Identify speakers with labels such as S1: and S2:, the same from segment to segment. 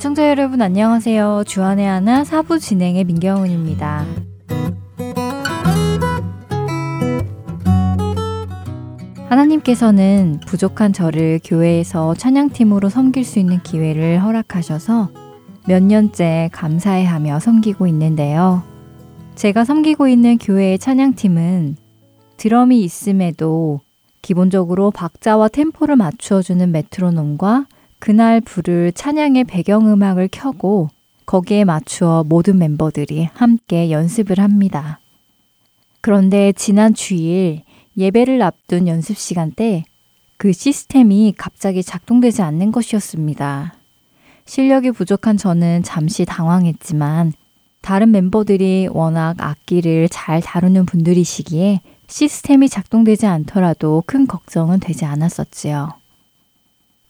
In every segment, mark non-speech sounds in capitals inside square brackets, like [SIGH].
S1: 애청자 여러분 안녕하세요. 주안의 하나 사부 진행의 민경훈입니다. 하나님께서는 부족한 저를 교회에서 찬양팀으로 섬길 수 있는 기회를 허락하셔서 몇 년째 감사해하며 섬기고 있는데요. 제가 섬기고 있는 교회의 찬양팀은 드럼이 있음에도 기본적으로 박자와 템포를 맞추어주는 메트로놈과 그날 부를 찬양의 배경음악을 켜고 거기에 맞추어 모든 멤버들이 함께 연습을 합니다. 그런데 지난 주일 예배를 앞둔 연습 시간 때 그 시스템이 갑자기 작동되지 않는 것이었습니다. 실력이 부족한 저는 잠시 당황했지만 다른 멤버들이 워낙 악기를 잘 다루는 분들이시기에 시스템이 작동되지 않더라도 큰 걱정은 되지 않았었지요.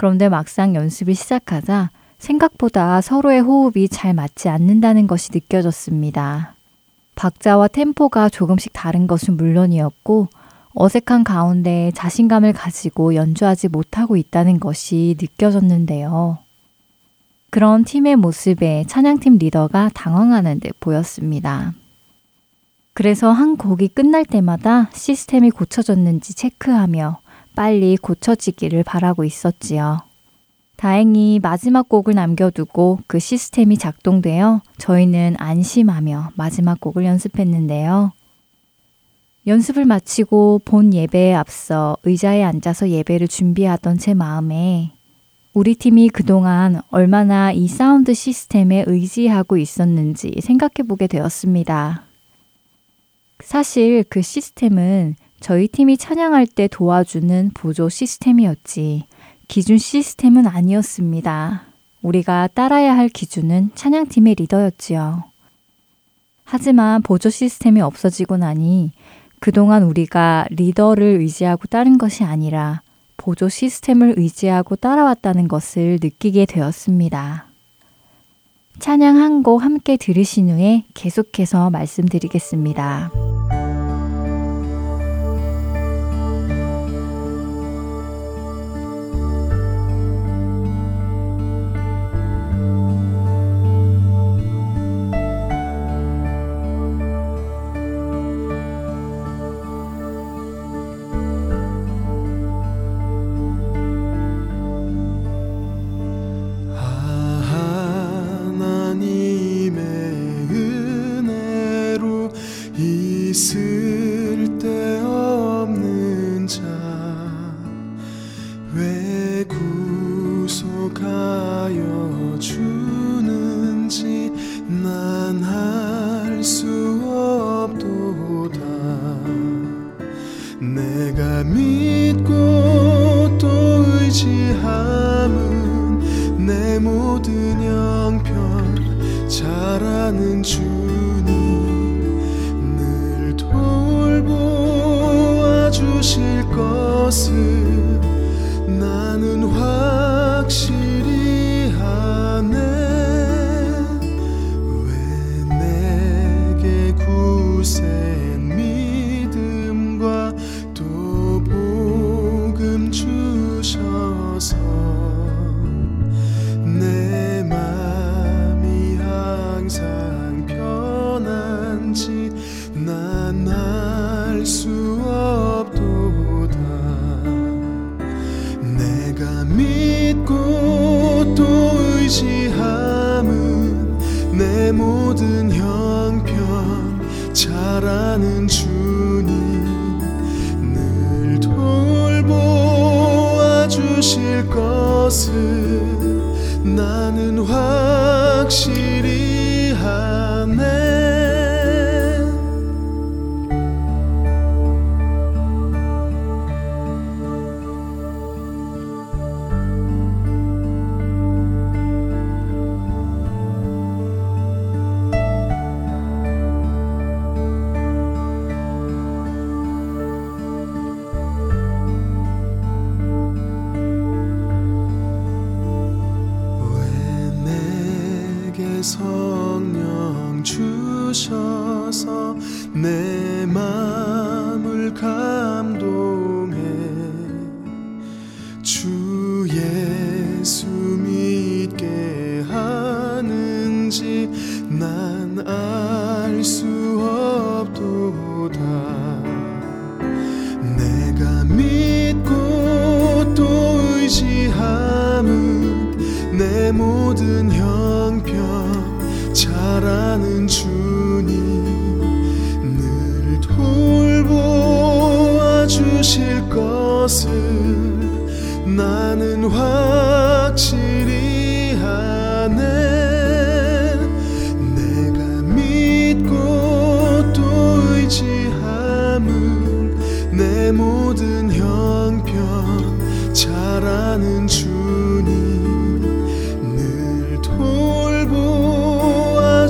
S1: 그런데 막상 연습을 시작하자 생각보다 서로의 호흡이 잘 맞지 않는다는 것이 느껴졌습니다. 박자와 템포가 조금씩 다른 것은 물론이었고 어색한 가운데 자신감을 가지고 연주하지 못하고 있다는 것이 느껴졌는데요. 그런 팀의 모습에 찬양팀 리더가 당황하는 듯 보였습니다. 그래서 한 곡이 끝날 때마다 시스템이 고쳐졌는지 체크하며 빨리 고쳐지기를 바라고 있었지요. 다행히 마지막 곡을 남겨두고 그 시스템이 작동되어 저희는 안심하며 마지막 곡을 연습했는데요. 연습을 마치고 본 예배에 앞서 의자에 앉아서 예배를 준비하던 제 마음에 우리 팀이 그동안 얼마나 이 사운드 시스템에 의지하고 있었는지 생각해 보게 되었습니다. 사실 그 시스템은 저희 팀이 찬양할 때 도와주는 보조 시스템이었지 기준 시스템은 아니었습니다. 우리가 따라야 할 기준은 찬양팀의 리더였지요. 하지만 보조 시스템이 없어지고 나니 그동안 우리가 리더를 의지하고 따른 것이 아니라 보조 시스템을 의지하고 따라왔다는 것을 느끼게 되었습니다. 찬양 한 곡 함께 들으신 후에 계속해서 말씀드리겠습니다.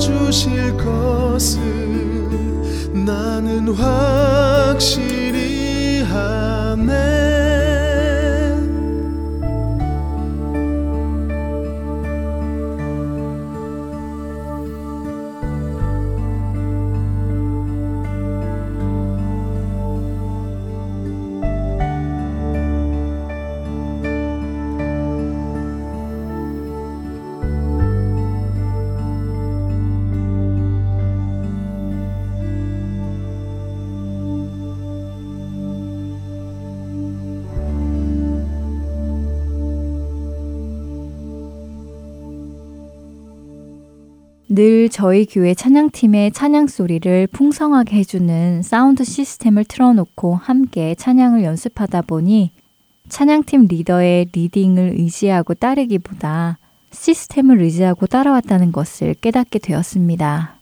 S1: 늘 저희 교회 찬양팀의 찬양 소리를 풍성하게 해주는 사운드 시스템을 틀어놓고 함께 찬양을 연습하다 보니 찬양팀 리더의 leading을 의지하고 따르기보다 시스템을 의지하고 따라왔다는 것을 깨닫게 되었습니다.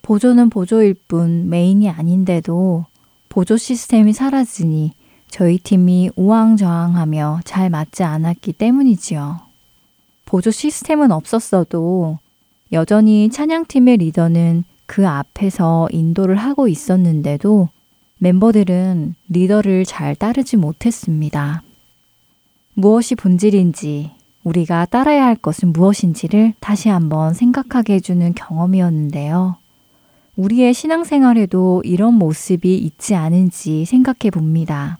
S1: 보조는 보조일 뿐 메인이 아닌데도 보조 시스템이 사라지니 저희 팀이 우왕좌왕하며 잘 맞지 않았기 때문이지요. 보조 시스템은 없었어도 여전히 찬양팀의 리더는 그 앞에서 인도를 하고 있었는데도 멤버들은 리더를 잘 따르지 못했습니다. 무엇이 본질인지, 우리가 따라야 할 것은 무엇인지를 다시 한번 생각하게 해주는 경험이었는데요. 우리의 신앙생활에도 이런 모습이 있지 않은지 생각해 봅니다.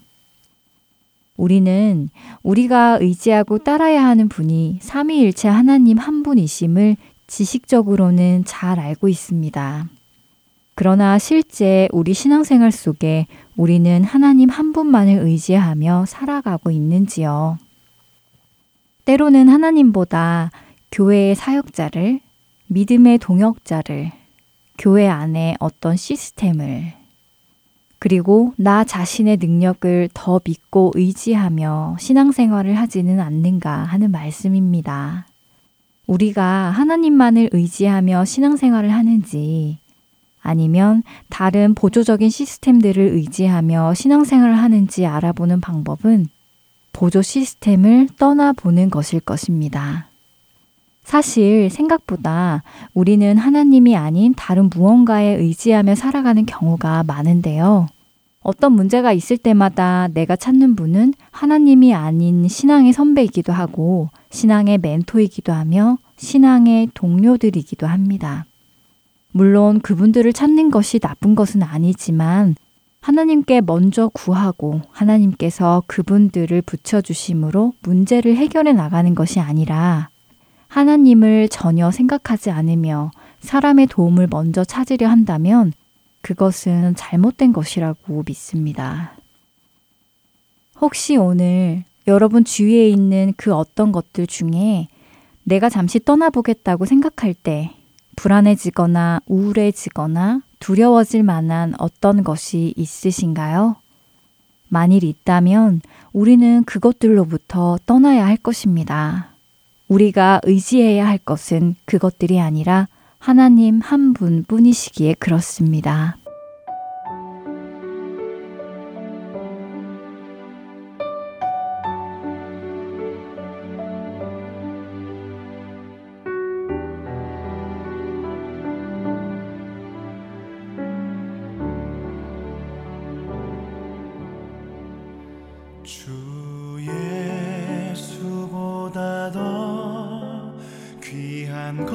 S1: 우리는 우리가 의지하고 따라야 하는 분이 삼위일체 하나님 한 분이심을 지식적으로는 잘 알고 있습니다. 그러나 실제 우리 신앙생활 속에 우리는 하나님 한 분만을 의지하며 살아가고 있는지요. 때로는 하나님보다 교회의 사역자를, 믿음의 동역자를, 교회 안에 어떤 시스템을, 그리고 나 자신의 능력을 더 믿고 의지하며 신앙생활을 하지는 않는가 하는 말씀입니다. 우리가 하나님만을 의지하며 신앙생활을 하는지 아니면 다른 보조적인 시스템들을 의지하며 신앙생활을 하는지 알아보는 방법은 보조 시스템을 떠나보는 것일 것입니다. 사실 생각보다 우리는 하나님이 아닌 다른 무언가에 의지하며 살아가는 경우가 많은데요. 어떤 문제가 있을 때마다 내가 찾는 분은 하나님이 아닌 신앙의 선배이기도 하고 신앙의 멘토이기도 하며 신앙의 동료들이기도 합니다. 물론 그분들을 찾는 것이 나쁜 것은 아니지만 하나님께 먼저 구하고 하나님께서 그분들을 붙여주심으로 문제를 해결해 나가는 것이 아니라 하나님을 전혀 생각하지 않으며 사람의 도움을 먼저 찾으려 한다면 그것은 잘못된 것이라고 믿습니다. 혹시 오늘 여러분 주위에 있는 그 어떤 것들 중에 내가 잠시 떠나보겠다고 생각할 때 불안해지거나 우울해지거나 두려워질 만한 어떤 것이 있으신가요? 만일 있다면 우리는 그것들로부터 떠나야 할 것입니다. 우리가 의지해야 할 것은 그것들이 아니라 하나님 한 분뿐이시기에 그렇습니다.
S2: 죽을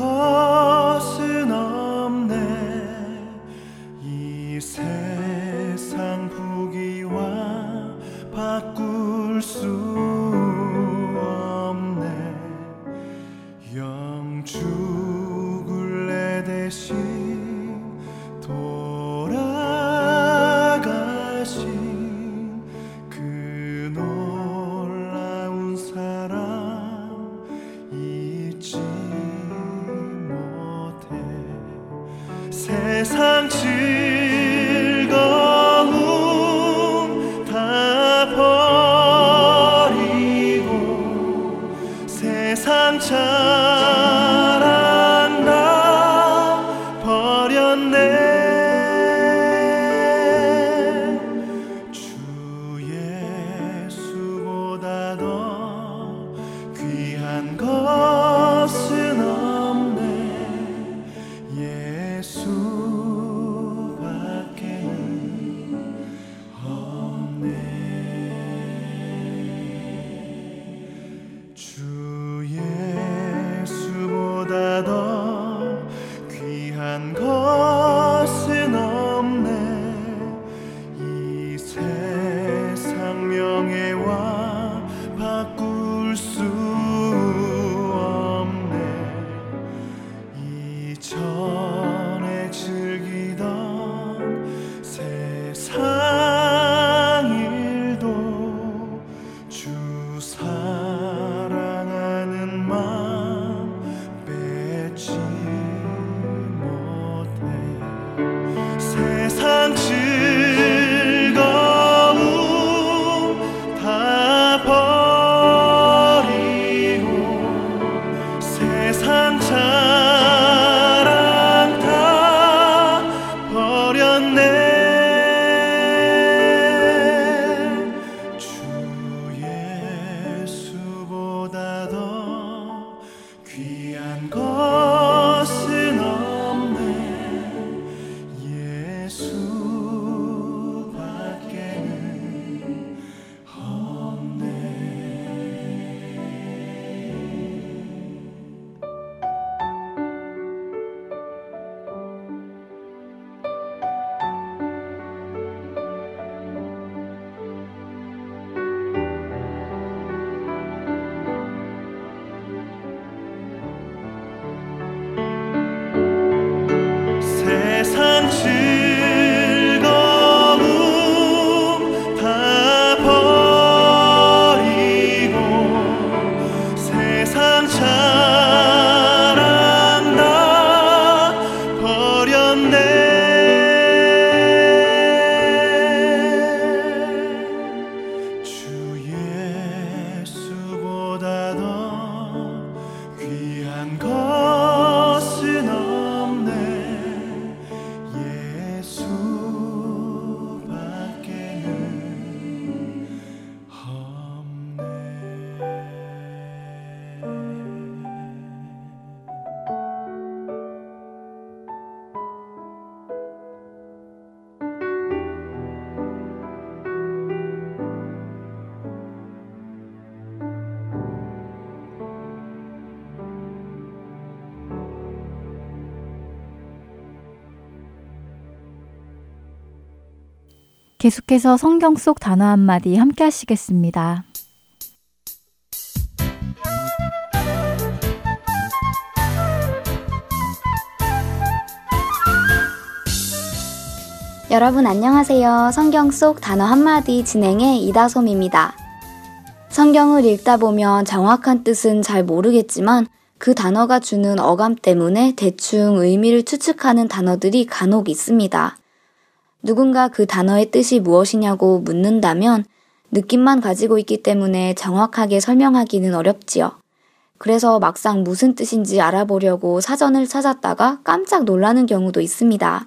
S1: 계속해서 성경 속 단어 한마디 함께 하시겠습니다.
S3: 여러분 안녕하세요. 성경 속 단어 한마디 진행의 이다솜입니다. 성경을 읽다 보면 정확한 뜻은 잘 모르겠지만 그 단어가 주는 어감 때문에 대충 의미를 추측하는 단어들이 간혹 있습니다. 누군가 그 단어의 뜻이 무엇이냐고 묻는다면 느낌만 가지고 있기 때문에 정확하게 설명하기는 어렵지요. 그래서 막상 무슨 뜻인지 알아보려고 사전을 찾았다가 깜짝 놀라는 경우도 있습니다.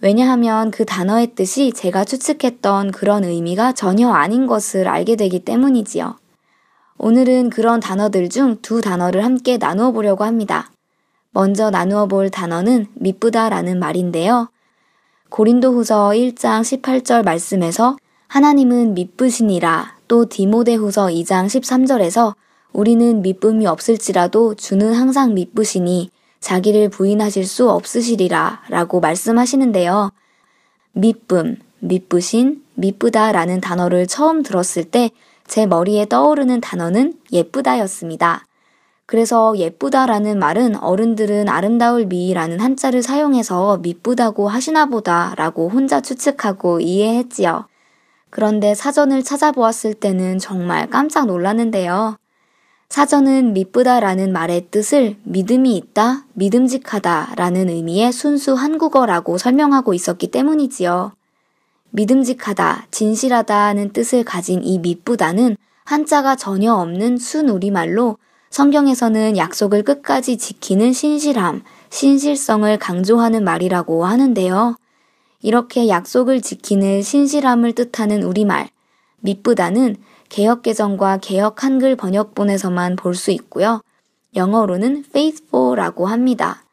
S3: 왜냐하면 그 단어의 뜻이 제가 추측했던 그런 의미가 전혀 아닌 것을 알게 되기 때문이지요. 오늘은 그런 단어들 중 두 단어를 함께 나누어 보려고 합니다. 먼저 나누어 볼 단어는 미쁘다라는 말인데요. 고린도 후서 1장 18절 말씀에서 하나님은 미쁘시니라 또 디모데 후서 2장 13절에서 우리는 미쁨이 없을지라도 주는 항상 미쁘시니 자기를 부인하실 수 없으시리라 라고 말씀하시는데요. 미쁨, 미쁘신, 미쁘다 라는 단어를 처음 들었을 때 제 머리에 떠오르는 단어는 예쁘다였습니다. 그래서 예쁘다라는 말은 어른들은 아름다울 미라는 한자를 사용해서 미쁘다고 하시나 보다 라고 혼자 추측하고 이해했지요. 그런데 사전을 찾아보았을 때는 정말 깜짝 놀랐는데요. 사전은 미쁘다라는 말의 뜻을 믿음이 있다, 믿음직하다라는 의미의 순수 한국어라고 설명하고 있었기 때문이지요. 믿음직하다, 진실하다는 뜻을 가진 이 미쁘다는 한자가 전혀 없는 순우리말로 성경에서는 약속을 끝까지 지키는 신실함, 신실성을 강조하는 말이라고 하는데요. 이렇게 약속을 지키는 신실함을 뜻하는 우리말, 미쁘다는 개혁개정과 개혁 한글 번역본에서만 볼 수 있고요. 영어로는 faithful라고 합니다.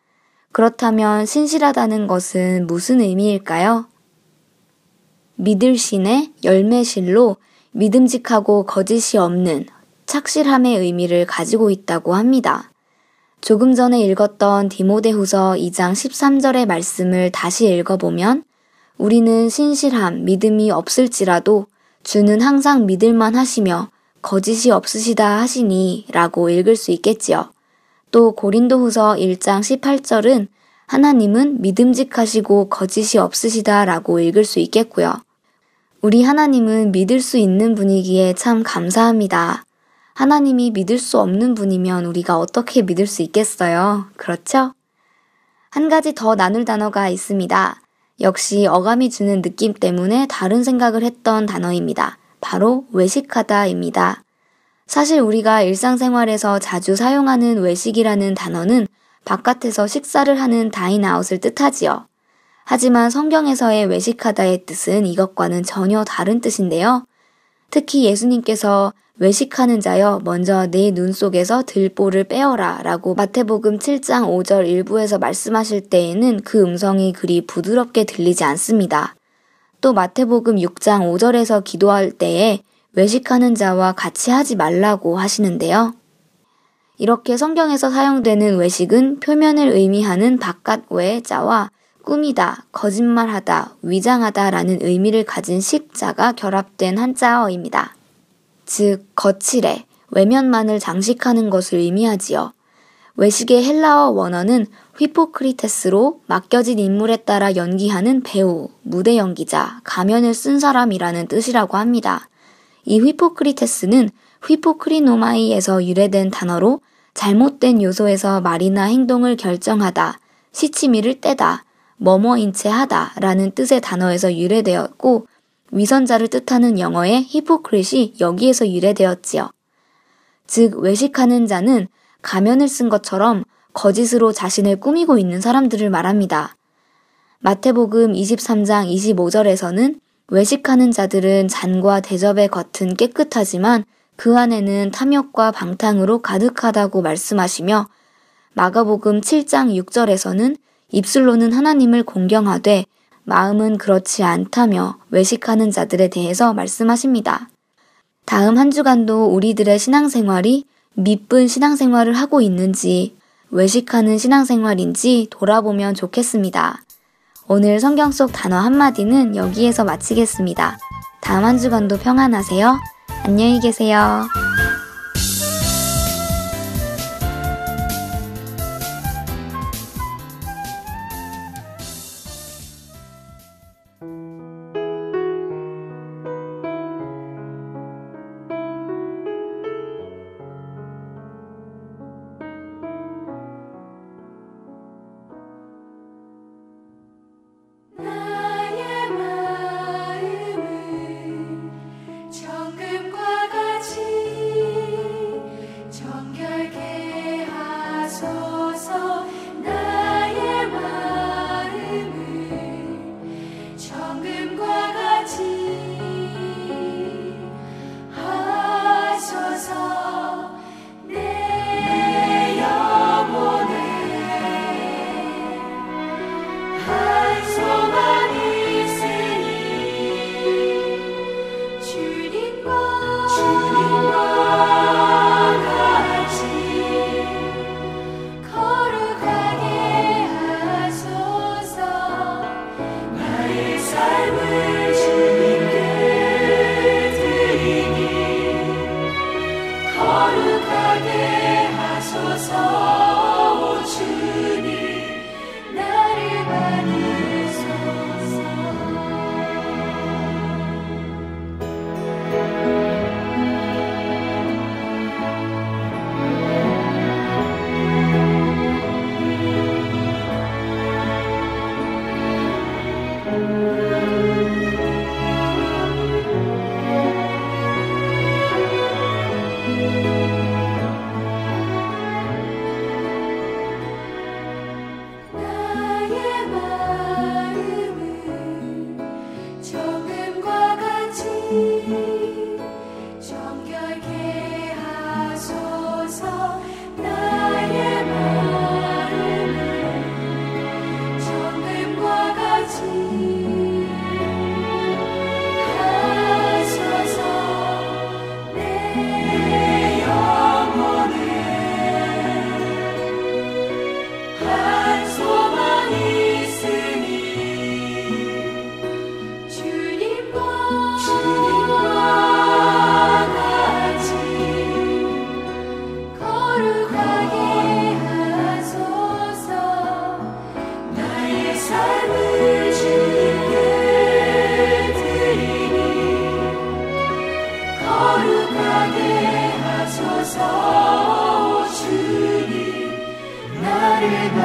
S3: 그렇다면 신실하다는 것은 무슨 의미일까요? 믿을 신의 열매실로 믿음직하고 거짓이 없는 착실함의 의미를 가지고 있다고 합니다. 조금 전에 읽었던 디모데후서 2장 13절의 말씀을 다시 읽어보면 우리는 신실함, 믿음이 없을지라도 주는 항상 믿을만 하시며 거짓이 없으시다 하시니 라고 읽을 수 있겠지요. 또 고린도후서 1장 18절은 하나님은 믿음직하시고 거짓이 없으시다 라고 읽을 수 있겠고요. 우리 하나님은 믿을 수 있는 분이기에 참 감사합니다. 하나님이 믿을 수 없는 분이면 우리가 어떻게 믿을 수 있겠어요? 그렇죠? 한 가지 더 나눌 단어가 있습니다. 역시 어감이 주는 느낌 때문에 다른 생각을 했던 단어입니다. 바로 외식하다입니다. 사실 우리가 일상생활에서 자주 사용하는 외식이라는 단어는 바깥에서 식사를 하는 다인아웃을 뜻하지요. 하지만 성경에서의 외식하다의 뜻은 이것과는 전혀 다른 뜻인데요. 특히 예수님께서 외식하는 자여 먼저 내눈 속에서 들보를 빼어라 라고 마태복음 7장 5절 일부에서 말씀하실 때에는 그 음성이 그리 부드럽게 들리지 않습니다. 또 마태복음 6장 5절에서 기도할 때에 외식하는 자와 같이 하지 말라고 하시는데요. 이렇게 성경에서 사용되는 외식은 표면을 의미하는 바깥 외의 자와 꾸미다, 거짓말하다, 위장하다 라는 의미를 가진 식자가 결합된 한자어입니다. 즉, 거칠에, 외면만을 장식하는 것을 의미하지요. 외식의 헬라어 원어는 휘포크리테스로 맡겨진 인물에 따라 연기하는 배우, 무대 연기자, 가면을 쓴 사람이라는 뜻이라고 합니다. 이 휘포크리테스는 휘포크리노마이에서 유래된 단어로 잘못된 요소에서 말이나 행동을 결정하다, 시치미를 떼다, 뭐뭐인 채 하다 라는 뜻의 단어에서 유래되었고 위선자를 뜻하는 영어의 히포크릿이 여기에서 유래되었지요. 즉, 외식하는 자는 가면을 쓴 것처럼 거짓으로 자신을 꾸미고 있는 사람들을 말합니다. 마태복음 23장 25절에서는 외식하는 자들은 잔과 대접의 겉은 깨끗하지만 그 안에는 탐욕과 방탕으로 가득하다고 말씀하시며 마가복음 7장 6절에서는 입술로는 하나님을 공경하되 마음은 그렇지 않다며 외식하는 자들에 대해서 말씀하십니다. 다음 한 주간도 우리들의 신앙생활이 미쁜 신앙생활을 하고 있는지 외식하는 신앙생활인지 돌아보면 좋겠습니다. 오늘 성경 속 단어 한마디는 여기에서 마치겠습니다. 다음 한 주간도 평안하세요. 안녕히 계세요.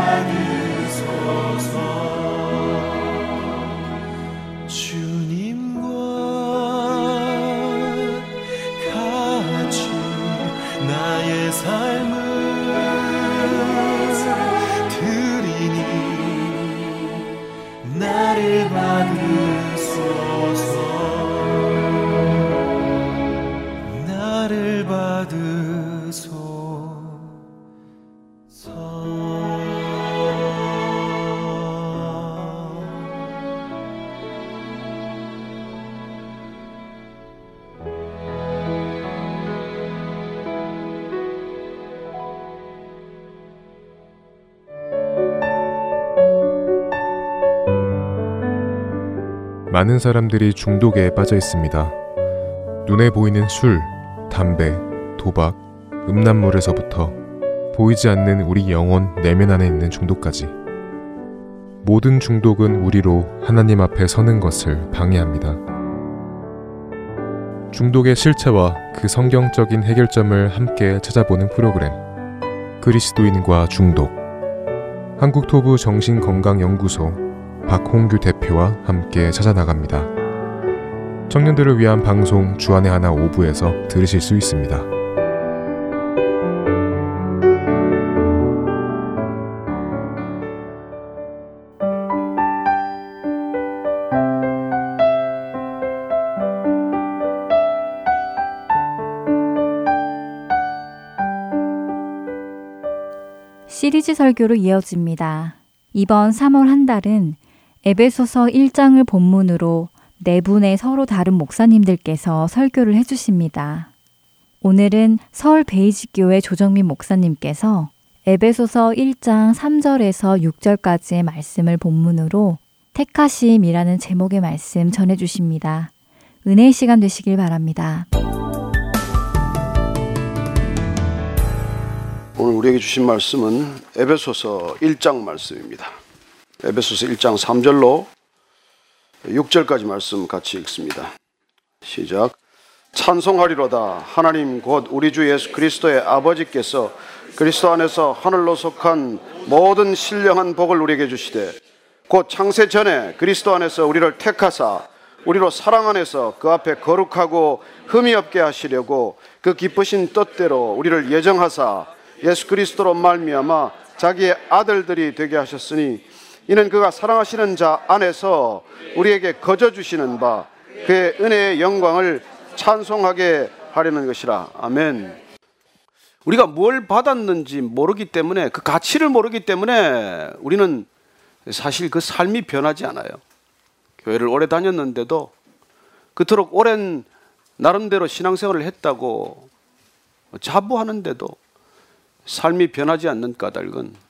S2: Magnus Vos
S4: 많은 사람들이 중독에 빠져 있습니다. 눈에 보이는 술, 담배, 도박, 음란물에서부터 보이지 않는 우리 영혼 내면 안에 있는 중독까지. 모든 중독은 우리로 하나님 앞에 서는 것을 방해합니다. 중독의 실체와 그 성경적인 해결점을 함께 찾아보는 프로그램. 그리스도인과 중독. 한국토부 정신건강연구소 박홍규 대표와 함께 찾아나갑니다. 청년들을 위한 방송 주안의 하나 오부에서 들으실 수 있습니다.
S1: 시리즈 설교로 이어집니다. 이번 3월 한 달은 에베소서 1장을 본문으로 네 분의 서로 다른 목사님들께서 설교를 해주십니다. 오늘은 서울 베이직교회 조정민 목사님께서 에베소서 1장 3절에서 6절까지의 말씀을 본문으로 택하심이라는 제목의 말씀 전해주십니다. 은혜의 시간 되시길 바랍니다.
S5: 오늘 우리에게 주신 말씀은 에베소서 1장 말씀입니다. 에베소서 1장 3절로 6절까지 말씀 같이 읽습니다. 시작. 찬송하리로다 하나님 곧 우리 주 예수 그리스도의 아버지께서 그리스도 안에서 하늘로 속한 모든 신령한 복을 우리에게 주시되 곧 창세 전에 그리스도 안에서 우리를 택하사 우리로 사랑 안에서 그 앞에 거룩하고 흠이 없게 하시려고 그 기쁘신 뜻대로 우리를 예정하사 예수 그리스도로 말미암아 자기의 아들들이 되게 하셨으니 이는 그가 사랑하시는 자 안에서 우리에게 거저 주시는 바 그의 은혜의 영광을 찬송하게 하려는 것이라 아멘. 우리가 뭘 받았는지 모르기 때문에 그 가치를 모르기 때문에 우리는 사실 그 삶이 변하지 않아요. 교회를 오래 다녔는데도 그토록 오랜 나름대로 신앙생활을 했다고 자부하는데도 삶이 변하지 않는 까닭은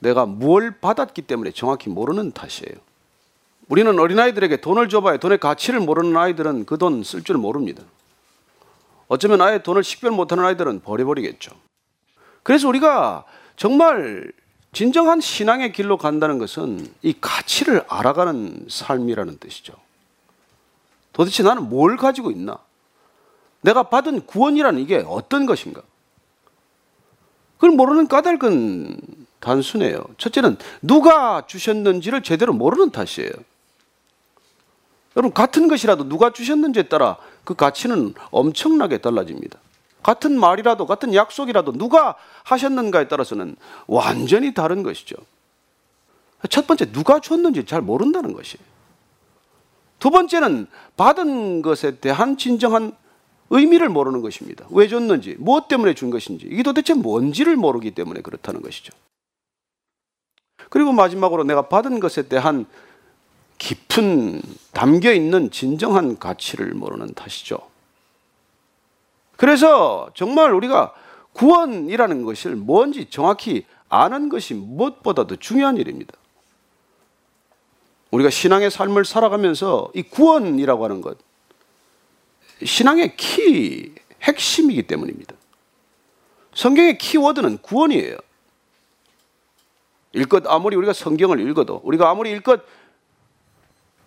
S5: 내가 뭘 받았기 때문에 정확히 모르는 탓이에요. 우리는 어린아이들에게 돈을 줘봐야 돈의 가치를 모르는 아이들은 그 돈 쓸 줄 모릅니다. 어쩌면 아예 돈을 식별 못하는 아이들은 버려버리겠죠. 그래서 우리가 정말 진정한 신앙의 길로 간다는 것은 이 가치를 알아가는 삶이라는 뜻이죠. 도대체 나는 뭘 가지고 있나? 내가 받은 구원이라는 이게 어떤 것인가? 그걸 모르는 까닭은 단순해요. 첫째는 누가 주셨는지를 제대로 모르는 탓이에요. 여러분, 같은 것이라도 누가 주셨는지에 따라 그 가치는 엄청나게 달라집니다. 같은 말이라도, 같은 약속이라도 누가 하셨는가에 따라서는 완전히 다른 것이죠. 첫 번째, 누가 줬는지 잘 모른다는 것이에요. 두 번째는 받은 것에 대한 진정한 의미를 모르는 것입니다. 왜 줬는지, 무엇 때문에 준 것인지, 이게 도대체 뭔지를 모르기 때문에 그렇다는 것이죠. 그리고 마지막으로 내가 받은 것에 대한 깊은 담겨 있는 진정한 가치를 모르는 탓이죠. 그래서 정말 우리가 구원이라는 것을 뭔지 정확히 아는 것이 무엇보다도 중요한 일입니다. 우리가 신앙의 삶을 살아가면서 이 구원이라고 하는 것, 신앙의 키, 핵심이기 때문입니다. 성경의 키워드는 구원이에요. 일껏 아무리 우리가 성경을 읽어도, 우리가 아무리 일껏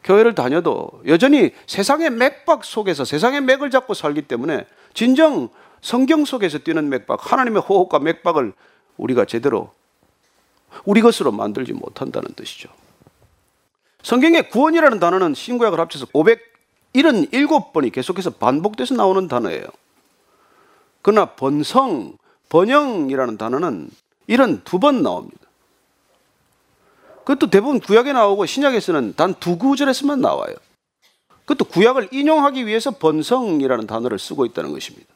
S5: 교회를 다녀도 여전히 세상의 맥박 속에서 세상의 맥을 잡고 살기 때문에 진정 성경 속에서 뛰는 맥박, 하나님의 호흡과 맥박을 우리가 제대로 우리 것으로 만들지 못한다는 뜻이죠. 성경의 구원이라는 단어는 신구약을 합쳐서 577번이 계속해서 반복돼서 나오는 단어예요. 그러나 번성, 번영이라는 단어는 이런 두번 나옵니다. 그것도 대부분 구약에 나오고 신약에서는 단 두 구절에서만 나와요. 그것도 구약을 인용하기 위해서 번성이라는 단어를 쓰고 있다는 것입니다.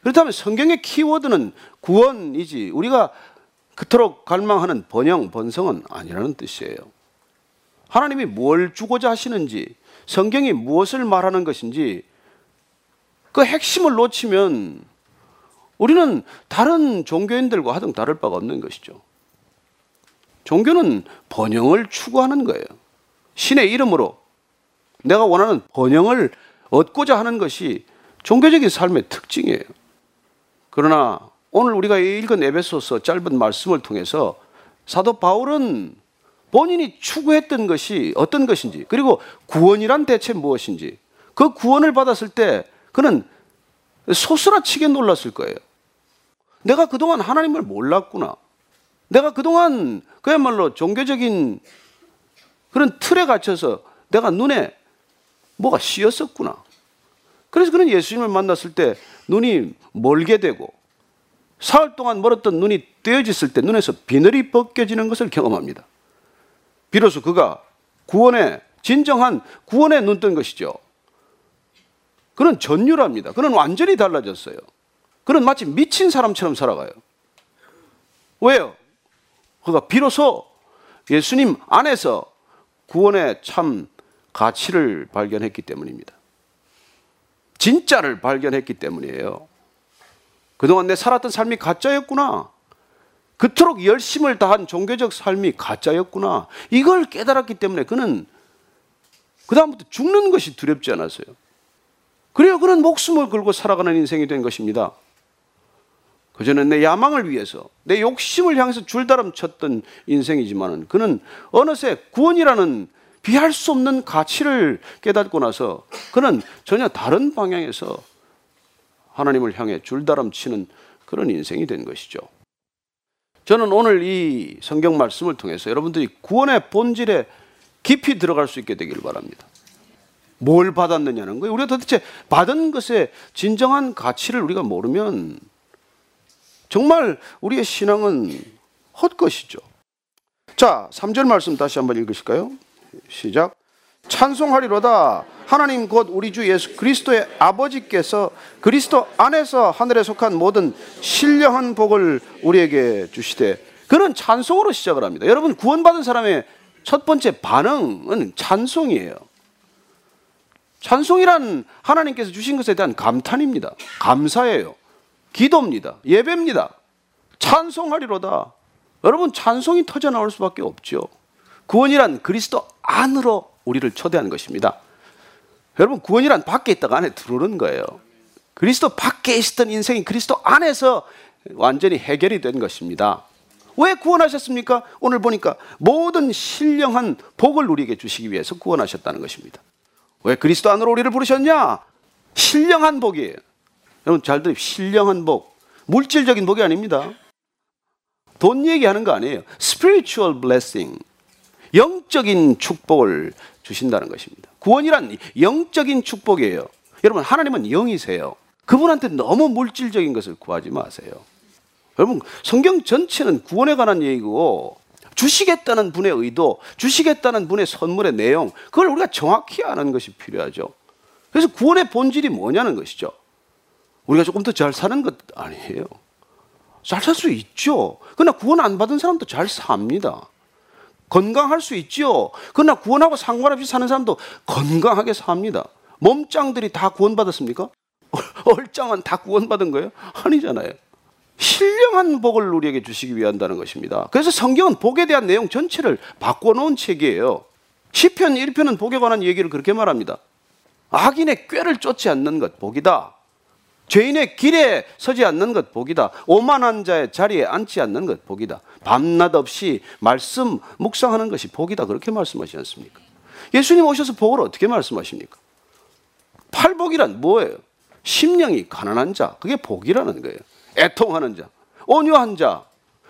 S5: 그렇다면 성경의 키워드는 구원이지 우리가 그토록 갈망하는 번영, 번성은 아니라는 뜻이에요. 하나님이 뭘 주고자 하시는지, 성경이 무엇을 말하는 것인지 그 핵심을 놓치면 우리는 다른 종교인들과 하등 다를 바가 없는 것이죠. 종교는 번영을 추구하는 거예요. 신의 이름으로 내가 원하는 번영을 얻고자 하는 것이 종교적인 삶의 특징이에요. 그러나 오늘 우리가 읽은 에베소서 짧은 말씀을 통해서 사도 바울은 본인이 추구했던 것이 어떤 것인지 그리고 구원이란 대체 무엇인지 그 구원을 받았을 때 그는 소스라치게 놀랐을 거예요. 내가 그동안 하나님을 몰랐구나. 내가 그동안 그야말로 종교적인 그런 틀에 갇혀서 내가 눈에 뭐가 씌었었구나. 그래서 그는 예수님을 만났을 때 눈이 멀게 되고 사흘 동안 멀었던 눈이 떼어졌을 때 눈에서 비늘이 벗겨지는 것을 경험합니다. 비로소 그가 구원의 진정한 구원에 눈뜬 것이죠. 그는 전율합니다. 그는 완전히 달라졌어요. 그는 마치 미친 사람처럼 살아가요. 왜요? 그가 비로소 예수님 안에서 구원의 참 가치를 발견했기 때문입니다. 진짜를 발견했기 때문이에요. 그동안 내 살았던 삶이 가짜였구나. 그토록 열심을 다한 종교적 삶이 가짜였구나. 이걸 깨달았기 때문에 그는 그다음부터 죽는 것이 두렵지 않았어요. 그래요. 그는 목숨을 걸고 살아가는 인생이 된 것입니다. 그전엔 내 야망을 위해서, 내 욕심을 향해서 줄다름 쳤던 인생이지만은 그는 어느새 구원이라는 비할 수 없는 가치를 깨닫고 나서 그는 전혀 다른 방향에서 하나님을 향해 줄다름 치는 그런 인생이 된 것이죠. 저는 오늘 이 성경 말씀을 통해서 여러분들이 구원의 본질에 깊이 들어갈 수 있게 되기를 바랍니다. 뭘 받았느냐는 거예요. 우리가 도대체 받은 것의 진정한 가치를 우리가 모르면 정말 우리의 신앙은 헛것이죠. 자, 3절 말씀 다시 한번 읽으실까요? 시작. 찬송하리로다. 하나님 곧 우리 주 예수 그리스도의 아버지께서 그리스도 안에서 하늘에 속한 모든 신령한 복을 우리에게 주시되 그는 찬송으로 시작을 합니다. 여러분 구원받은 사람의 첫 번째 반응은 찬송이에요. 찬송이란 하나님께서 주신 것에 대한 감탄입니다. 감사예요. 기도입니다. 예배입니다. 찬송하리로다. 여러분 찬송이 터져 나올 수밖에 없죠. 구원이란 그리스도 안으로 우리를 초대하는 것입니다. 여러분 구원이란 밖에 있다가 안에 들어오는 거예요. 그리스도 밖에 있었던 인생이 그리스도 안에서 완전히 해결이 된 것입니다. 왜 구원하셨습니까? 오늘 보니까 모든 신령한 복을 우리에게 주시기 위해서 구원하셨다는 것입니다. 왜 그리스도 안으로 우리를 부르셨냐? 신령한 복이에요. 여러분 잘 들으세요. 신령한 복. 물질적인 복이 아닙니다. 돈 얘기하는 거 아니에요. spiritual blessing. 영적인 축복을 주신다는 것입니다. 구원이란 영적인 축복이에요. 여러분, 하나님은 영이세요. 그분한테 너무 물질적인 것을 구하지 마세요. 여러분, 성경 전체는 구원에 관한 얘기고, 주시겠다는 분의 의도, 주시겠다는 분의 선물의 내용, 그걸 우리가 정확히 아는 것이 필요하죠. 그래서 구원의 본질이 뭐냐는 것이죠. 우리가 조금 더 잘 사는 것 아니에요. 잘 살 수 있죠. 그러나 구원 안 받은 사람도 잘 삽니다. 건강할 수 있지요. 그러나 구원하고 상관없이 사는 사람도 건강하게 삽니다. 몸짱들이 다 구원받았습니까? [LAUGHS] 얼짱은 다 구원받은 거예요? 아니잖아요. 신령한 복을 우리에게 주시기 위한다는 것입니다. 그래서 성경은 복에 대한 내용 전체를 바꿔놓은 책이에요. 시편 1편은 복에 관한 얘기를 그렇게 말합니다. 악인의 꾀를 쫓지 않는 것 복이다. 죄인의 길에 서지 않는 것 복이다. 오만한 자의 자리에 앉지 않는 것 복이다. 밤낮 없이 말씀 묵상하는 것이 복이다. 그렇게 말씀하시지 않습니까? 예수님 오셔서 복을 어떻게 말씀하십니까? 팔복이란 뭐예요? 심령이 가난한 자, 그게 복이라는 거예요. 애통하는 자, 온유한 자,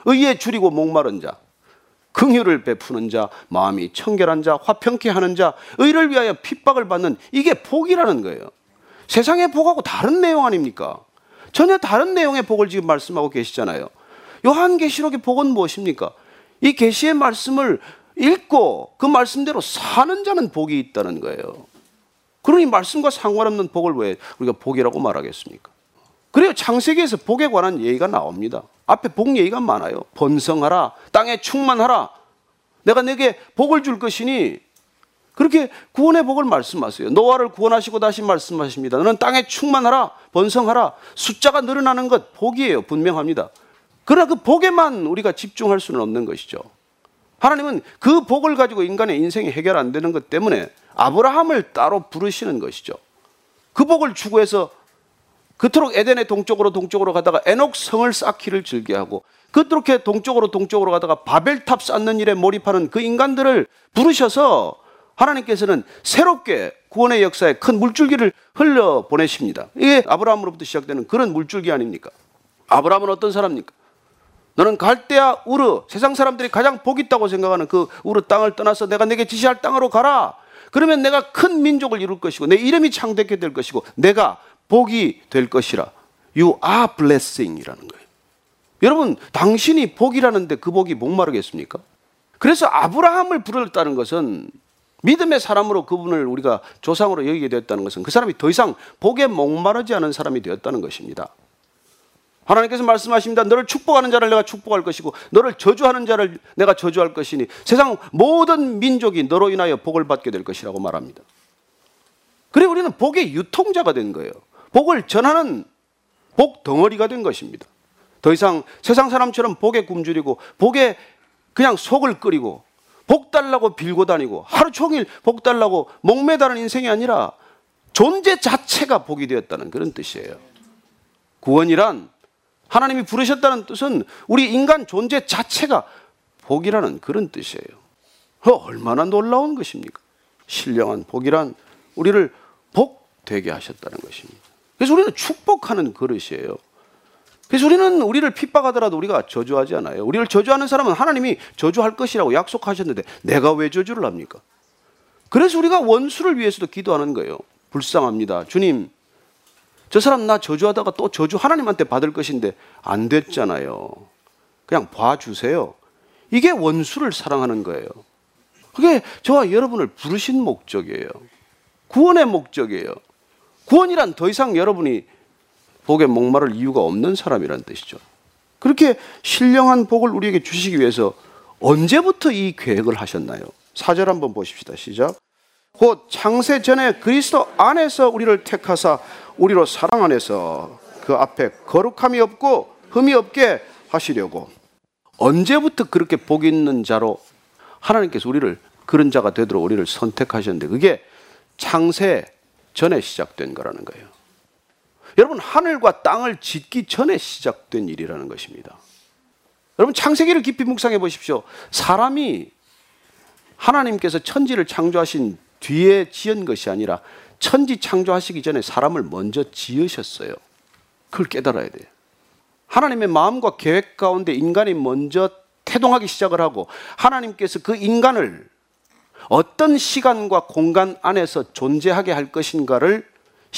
S5: 의에 줄이고 목마른 자, 긍휼을 베푸는 자, 마음이 청결한 자, 화평케 하는 자, 의를 위하여 핍박을 받는 이게 복이라는 거예요. 세상의 복하고 다른 내용 아닙니까? 전혀 다른 내용의 복을 지금 말씀하고 계시잖아요. 요한계시록의 복은 무엇입니까? 이 계시의 말씀을 읽고 그 말씀대로 사는 자는 복이 있다는 거예요. 그러니 말씀과 상관없는 복을 왜 우리가 복이라고 말하겠습니까? 그래요. 창세기에서 복에 관한 얘기가 나옵니다. 앞에 복 얘기가 많아요. 번성하라, 땅에 충만하라. 내가 내게 복을 줄 것이니 그렇게 구원의 복을 말씀하세요. 노아를 구원하시고 다시 말씀하십니다. 너는 땅에 충만하라, 번성하라. 숫자가 늘어나는 것 복이에요. 분명합니다. 그러나 그 복에만 우리가 집중할 수는 없는 것이죠. 하나님은 그 복을 가지고 인간의 인생이 해결 안 되는 것 때문에 아브라함을 따로 부르시는 것이죠. 그 복을 추구해서 그토록 에덴의 동쪽으로 동쪽으로 가다가 에녹 성을 쌓기를 즐겨 하고 그렇게 동쪽으로 동쪽으로 가다가 바벨탑 쌓는 일에 몰입하는 그 인간들을 부르셔서 하나님께서는 새롭게 구원의 역사에 큰 물줄기를 흘려 보내십니다. 이게 아브라함으로부터 시작되는 그런 물줄기 아닙니까? 아브라함은 어떤 사람입니까? 너는 갈대아 우르 세상 사람들이 가장 복 있다고 생각하는 그 우르 땅을 떠나서 내가 내게 지시할 땅으로 가라. 그러면 내가 큰 민족을 이룰 것이고 내 이름이 창대케 될 것이고 내가 복이 될 것이라. You are blessing이라는 거예요. 여러분, 당신이 복이라는데 그 복이 목마르겠습니까? 그래서 아브라함을 부르다는 것은 믿음의 사람으로 그분을 우리가 조상으로 여기게 되었다는 것은 그 사람이 더 이상 복에 목마르지 않은 사람이 되었다는 것입니다. 하나님께서 말씀하십니다. 너를 축복하는 자를 내가 축복할 것이고 너를 저주하는 자를 내가 저주할 것이니 세상 모든 민족이 너로 인하여 복을 받게 될 것이라고 말합니다. 그래 우리는 복의 유통자가 된 거예요. 복을 전하는 복 덩어리가 된 것입니다. 더 이상 세상 사람처럼 복에 굶주리고 복에 그냥 속을 끓이고 복 달라고 빌고 다니고 하루 종일 복 달라고 목매다는 인생이 아니라 존재 자체가 복이 되었다는 그런 뜻이에요. 구원이란 하나님이 부르셨다는 뜻은 우리 인간 존재 자체가 복이라는 그런 뜻이에요. 얼마나 놀라운 것입니까? 신령한 복이란 우리를 복되게 하셨다는 것입니다. 그래서 우리는 축복하는 그릇이에요. 그래서 우리는 우리를 핍박하더라도 우리가 저주하지 않아요. 우리를 저주하는 사람은 하나님이 저주할 것이라고 약속하셨는데 내가 왜 저주를 합니까? 그래서 우리가 원수를 위해서도 기도하는 거예요. 불쌍합니다. 주님, 저 사람 나 저주하다가 또 저주 하나님한테 받을 것인데 안 됐잖아요. 그냥 봐주세요. 이게 원수를 사랑하는 거예요. 그게 저와 여러분을 부르신 목적이에요. 구원의 목적이에요. 구원이란 더 이상 여러분이 복에 목마를 이유가 없는 사람이란 뜻이죠. 그렇게 신령한 복을 우리에게 주시기 위해서 언제부터 이 계획을 하셨나요? 사절 한번 보십시다. 시작. 곧 창세 전에 그리스도 안에서 우리를 택하사 우리로 사랑 안에서 그 앞에 거룩함이 없고 흠이 없게 하시려고 언제부터 그렇게 복 있는 자로 하나님께서 우리를 그런 자가 되도록 우리를 선택하셨는데 그게 창세 전에 시작된 거라는 거예요. 여러분 하늘과 땅을 짓기 전에 시작된 일이라는 것입니다. 여러분 창세기를 깊이 묵상해 보십시오. 사람이 하나님께서 천지를 창조하신 뒤에 지은 것이 아니라 천지 창조하시기 전에 사람을 먼저 지으셨어요. 그걸 깨달아야 돼요. 하나님의 마음과 계획 가운데 인간이 먼저 태동하기 시작을 하고 하나님께서 그 인간을 어떤 시간과 공간 안에서 존재하게 할 것인가를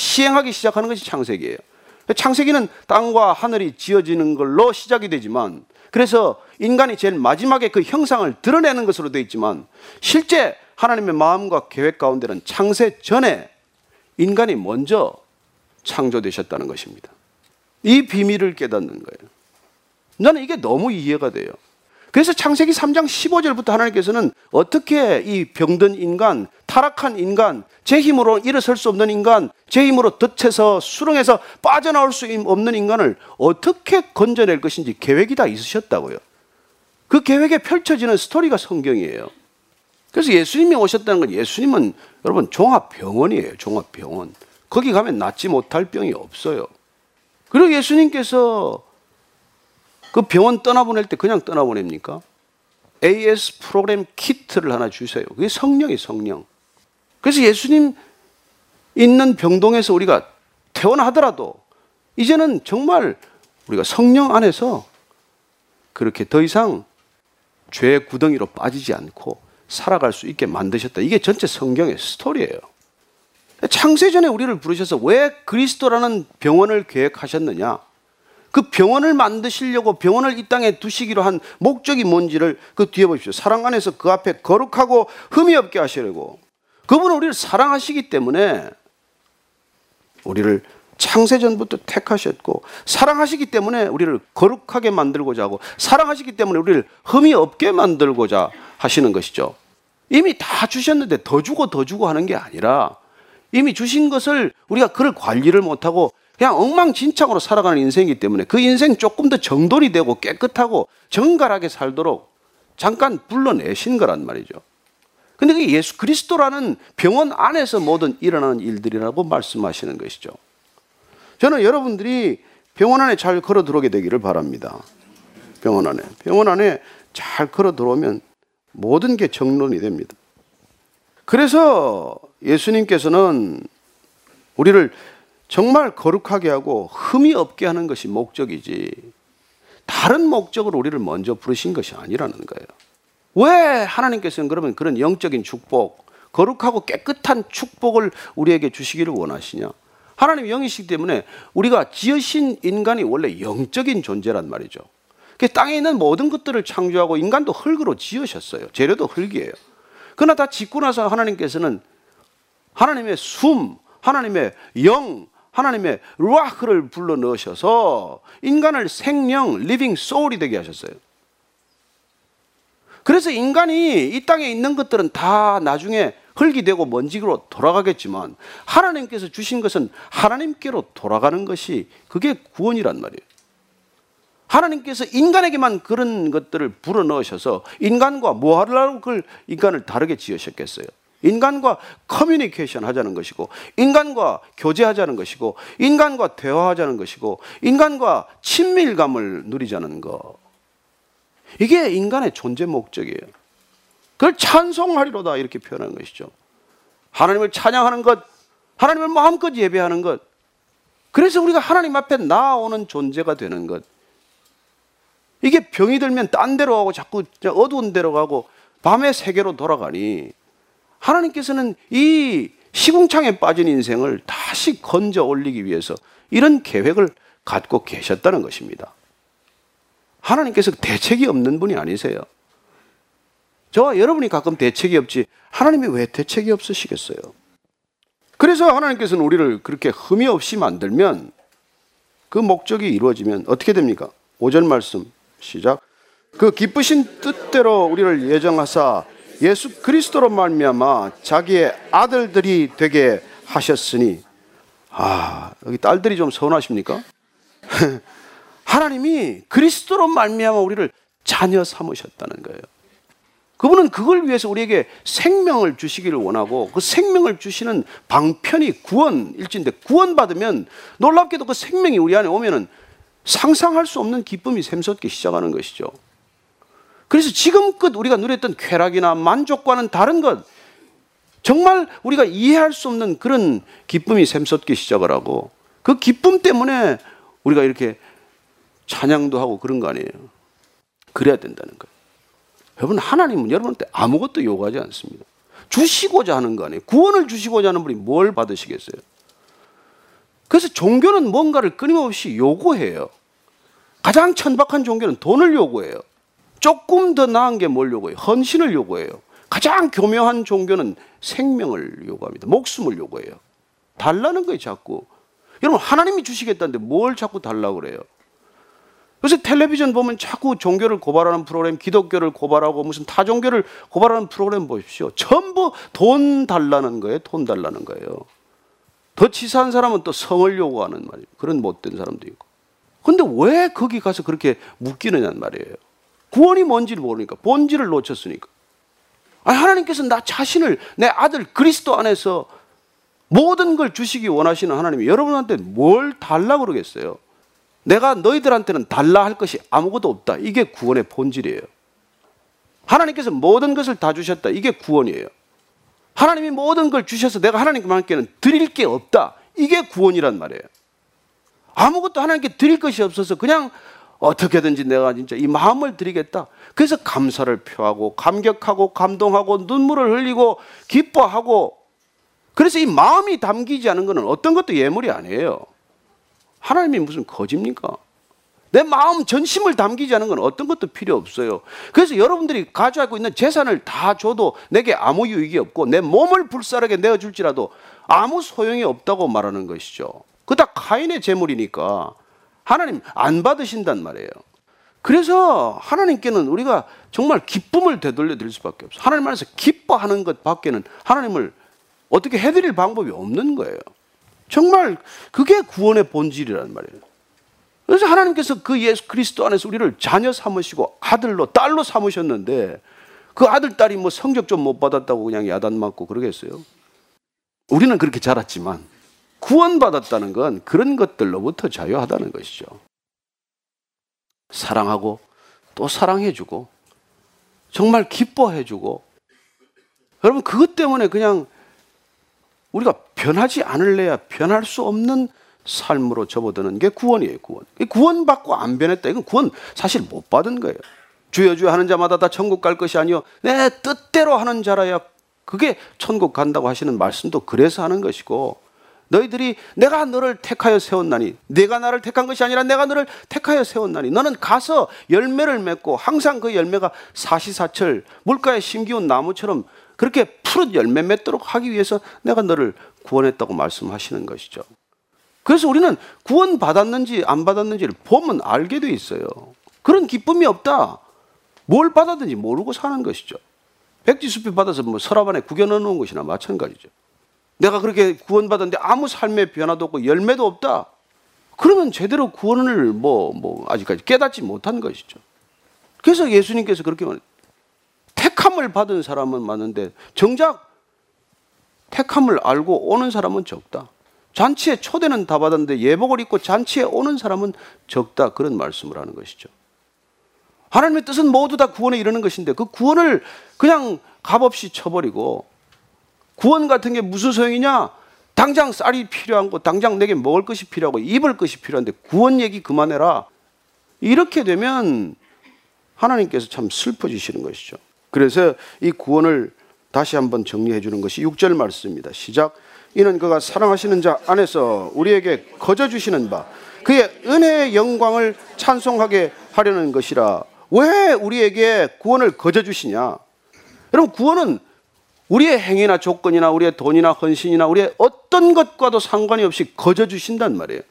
S5: 시행하기 시작하는 것이 창세기예요. 창세기는 땅과 하늘이 지어지는 걸로 시작이 되지만 그래서 인간이 제일 마지막에 그 형상을 드러내는 것으로 되어 있지만 실제 하나님의 마음과 계획 가운데는 창세 전에 인간이 먼저 창조되셨다는 것입니다. 이 비밀을 깨닫는 거예요. 나는 이게 너무 이해가 돼요. 그래서 창세기 3장 15절부터 하나님께서는 어떻게 이 병든 인간, 타락한 인간, 제 힘으로 일어설 수 없는 인간, 제 힘으로 덫에서 수렁에서 빠져나올 수 없는 인간을 어떻게 건져낼 것인지 계획이 다 있으셨다고요. 그 계획에 펼쳐지는 스토리가 성경이에요. 그래서 예수님이 오셨다는 건 예수님은 여러분 종합병원이에요. 종합병원. 거기 가면 낫지 못할 병이 없어요. 그리고 예수님께서 그 병원 떠나보낼 때 그냥 떠나보냅니까? AS 프로그램 키트를 하나 주세요. 그게 성령이 성령. 그래서 예수님 있는 병동에서 우리가 퇴원하더라도 이제는 정말 우리가 성령 안에서 그렇게 더 이상 죄의 구덩이로 빠지지 않고 살아갈 수 있게 만드셨다. 이게 전체 성경의 스토리예요. 창세전에 우리를 부르셔서 왜 그리스도라는 병원을 계획하셨느냐? 그 병원을 만드시려고 병원을 이 땅에 두시기로 한 목적이 뭔지를 그 뒤에 보십시오. 사랑 안에서 그 앞에 거룩하고 흠이 없게 하시려고. 그분은 우리를 사랑하시기 때문에 우리를 창세전부터 택하셨고 사랑하시기 때문에 우리를 거룩하게 만들고자 하고 사랑하시기 때문에 우리를 흠이 없게 만들고자 하시는 것이죠. 이미 다 주셨는데 더 주고 더 주고 하는 게 아니라 이미 주신 것을 우리가 그걸 관리를 못하고 그냥 엉망진창으로 살아가는 인생이기 때문에 그 인생 조금 더 정돈이 되고 깨끗하고 정갈하게 살도록 잠깐 불러내신 거란 말이죠. 근데 그 예수 그리스도라는 병원 안에서 모든 일어나는 일들이라고 말씀하시는 것이죠. 저는 여러분들이 병원 안에 잘 걸어 들어오게 되기를 바랍니다. 병원 안에. 병원 안에 잘 걸어 들어오면 모든 게 정론이 됩니다. 그래서 예수님께서는 우리를 정말 거룩하게 하고 흠이 없게 하는 것이 목적이지 다른 목적으로 우리를 먼저 부르신 것이 아니라는 거예요. 왜 하나님께서는 그러면 그런 영적인 축복, 거룩하고 깨끗한 축복을 우리에게 주시기를 원하시냐? 하나님 영이시기 때문에 우리가 지으신 인간이 원래 영적인 존재란 말이죠. 그 땅에 있는 모든 것들을 창조하고 인간도 흙으로 지으셨어요. 재료도 흙이에요. 그러나 다 짓고 나서 하나님께서는 하나님의 숨, 하나님의 영, 하나님의 루아흐를 불어 넣으셔서 인간을 생명, living soul이 되게 하셨어요. 그래서 인간이 이 땅에 있는 것들은 다 나중에 흙이 되고 먼지로 돌아가겠지만 하나님께서 주신 것은 하나님께로 돌아가는 것이 그게 구원이란 말이에요. 하나님께서 인간에게만 그런 것들을 불어 넣으셔서 인간과 뭐 하려고 그걸 인간을 다르게 지으셨겠어요. 인간과 커뮤니케이션 하자는 것이고, 인간과 교제하자는 것이고, 인간과 대화하자는 것이고, 인간과 친밀감을 누리자는 것. 이게 인간의 존재 목적이에요. 그걸 찬송하리로다 이렇게 표현하는 것이죠. 하나님을 찬양하는 것, 하나님을 마음껏 예배하는 것. 그래서 우리가 하나님 앞에 나오는 존재가 되는 것. 이게 병이 들면 딴 데로 가고 자꾸 어두운 데로 가고 밤의 세계로 돌아가니 하나님께서는 이 시궁창에 빠진 인생을 다시 건져 올리기 위해서 이런 계획을 갖고 계셨다는 것입니다. 하나님께서 대책이 없는 분이 아니세요. 저와 여러분이 가끔 대책이 없지 하나님이 왜 대책이 없으시겠어요? 그래서 하나님께서는 우리를 그렇게 흠이 없이 만들면 그 목적이 이루어지면 어떻게 됩니까? 5절 말씀 시작. 그 기쁘신 뜻대로 우리를 예정하사 예수 그리스도로 말미암아 자기의 아들들이 되게 하셨으니 아 여기 딸들이 좀 서운하십니까? [LAUGHS] 하나님이 그리스도로 말미암아 우리를 자녀 삼으셨다는 거예요. 그분은 그걸 위해서 우리에게 생명을 주시기를 원하고 그 생명을 주시는 방편이 구원 일진데 구원 받으면 놀랍게도 그 생명이 우리 안에 오면은 상상할 수 없는 기쁨이 샘솟기 시작하는 것이죠. 그래서 지금껏 우리가 누렸던 쾌락이나 만족과는 다른 것, 정말 우리가 이해할 수 없는 그런 기쁨이 샘솟기 시작을 하고 그 기쁨 때문에 우리가 이렇게 찬양도 하고 그런 거 아니에요. 그래야 된다는 거예요. 여러분, 하나님은 여러분한테 아무것도 요구하지 않습니다. 주시고자 하는 거 아니에요. 구원을 주시고자 하는 분이 뭘 받으시겠어요? 그래서 종교는 뭔가를 끊임없이 요구해요. 가장 천박한 종교는 돈을 요구해요. 조금 더 나은 게 뭘 요구해요? 헌신을 요구해요. 가장 교묘한 종교는 생명을 요구합니다. 목숨을 요구해요. 달라는 거예요, 자꾸. 여러분, 하나님이 주시겠다는데 뭘 자꾸 달라고 그래요? 그래서 텔레비전 보면 자꾸 종교를 고발하는 프로그램, 기독교를 고발하고 무슨 타 종교를 고발하는 프로그램 보십시오. 전부 돈 달라는 거예요, 돈 달라는 거예요. 더 치사한 사람은 또 성을 요구하는 말이에요. 그런 못된 사람도 있고. 근데 왜 거기 가서 그렇게 묶이느냐는 말이에요. 구원이 뭔지를 모르니까 본질을 놓쳤으니까. 아니, 하나님께서 나 자신을 내 아들 그리스도 안에서 모든 걸 주시기 원하시는 하나님이 여러분한테 뭘 달라 그러겠어요? 내가 너희들한테는 달라 할 것이 아무것도 없다. 이게 구원의 본질이에요. 하나님께서 모든 것을 다 주셨다. 이게 구원이에요. 하나님이 모든 걸 주셔서 내가 하나님께는 드릴 게 없다. 이게 구원이란 말이에요. 아무것도 하나님께 드릴 것이 없어서 그냥 어떻게든지 내가 진짜 이 마음을 드리겠다. 그래서 감사를 표하고 감격하고 감동하고 눈물을 흘리고 기뻐하고 그래서 이 마음이 담기지 않은 것은 어떤 것도 예물이 아니에요. 하나님이 무슨 거짓입니까? 내 마음 전심을 담기지 않은 건 어떤 것도 필요 없어요. 그래서 여러분들이 가지고 있는 재산을 다 줘도 내게 아무 유익이 없고 내 몸을 불사르게 내어줄지라도 아무 소용이 없다고 말하는 것이죠. 그다 카인의 재물이니까 하나님 안 받으신단 말이에요. 그래서 하나님께는 우리가 정말 기쁨을 되돌려 드릴 수밖에 없어요. 하나님 안에서 기뻐하는 것 밖에는 하나님을 어떻게 해드릴 방법이 없는 거예요. 정말 그게 구원의 본질이란 말이에요. 그래서 하나님께서 그 예수 그리스도 안에서 우리를 자녀 삼으시고 아들로 딸로 삼으셨는데 그 아들 딸이 뭐 성적 좀 못 받았다고 그냥 야단 맞고 그러겠어요? 우리는 그렇게 자랐지만 구원받았다는 건 그런 것들로부터 자유하다는 것이죠. 사랑하고 또 사랑해주고 정말 기뻐해주고 여러분 그것 때문에 그냥 우리가 변하지 않을래야 변할 수 없는 삶으로 접어드는 게 구원이에요, 구원. 구원받고 안 변했다. 이건 구원 사실 못 받은 거예요. 주여 주여 하는 자마다 다 천국 갈 것이 아니요. 내 뜻대로 하는 자라야 그게 천국 간다고 하시는 말씀도 그래서 하는 것이고 너희들이 내가 너를 택하여 세웠나니 내가 나를 택한 것이 아니라 내가 너를 택하여 세웠나니 너는 가서 열매를 맺고 항상 그 열매가 사시사철 물가에 심기운 나무처럼 그렇게 푸른 열매 맺도록 하기 위해서 내가 너를 구원했다고 말씀하시는 것이죠. 그래서 우리는 구원 받았는지 안 받았는지를 보면 알게 돼 있어요. 그런 기쁨이 없다. 뭘 받았는지 모르고 사는 것이죠. 백지수표 받아서 뭐 서랍 안에 구겨 넣어 놓은 것이나 마찬가지죠. 내가 그렇게 구원받았는데 아무 삶의 변화도 없고 열매도 없다. 그러면 제대로 구원을 뭐, 뭐, 아직까지 깨닫지 못한 것이죠. 그래서 예수님께서 그렇게 말 택함을 받은 사람은 많은데 정작 택함을 알고 오는 사람은 적다. 잔치에 초대는 다 받았는데 예복을 입고 잔치에 오는 사람은 적다. 그런 말씀을 하는 것이죠. 하나님의 뜻은 모두 다 구원에 이르는 것인데 그 구원을 그냥 값없이 쳐버리고 구원 같은 게 무슨 소용이냐? 당장 쌀이 필요한 거, 당장 내게 먹을 것이 필요하고 입을 것이 필요한데 구원 얘기 그만해라. 이렇게 되면 하나님께서 참 슬퍼지시는 것이죠. 그래서 이 구원을 다시 한번 정리해 주는 것이 6절 말씀입니다. 시작. 이는 그가 사랑하시는 자 안에서 우리에게 거저 주시는 바 그의 은혜의 영광을 찬송하게 하려는 것이라. 왜 우리에게 구원을 거저 주시냐? 여러분 구원은 우리의 행위나 조건이나 우리의 돈이나 헌신이나 우리의 어떤 것과도 상관이 없이 거저 주신단 말이에요.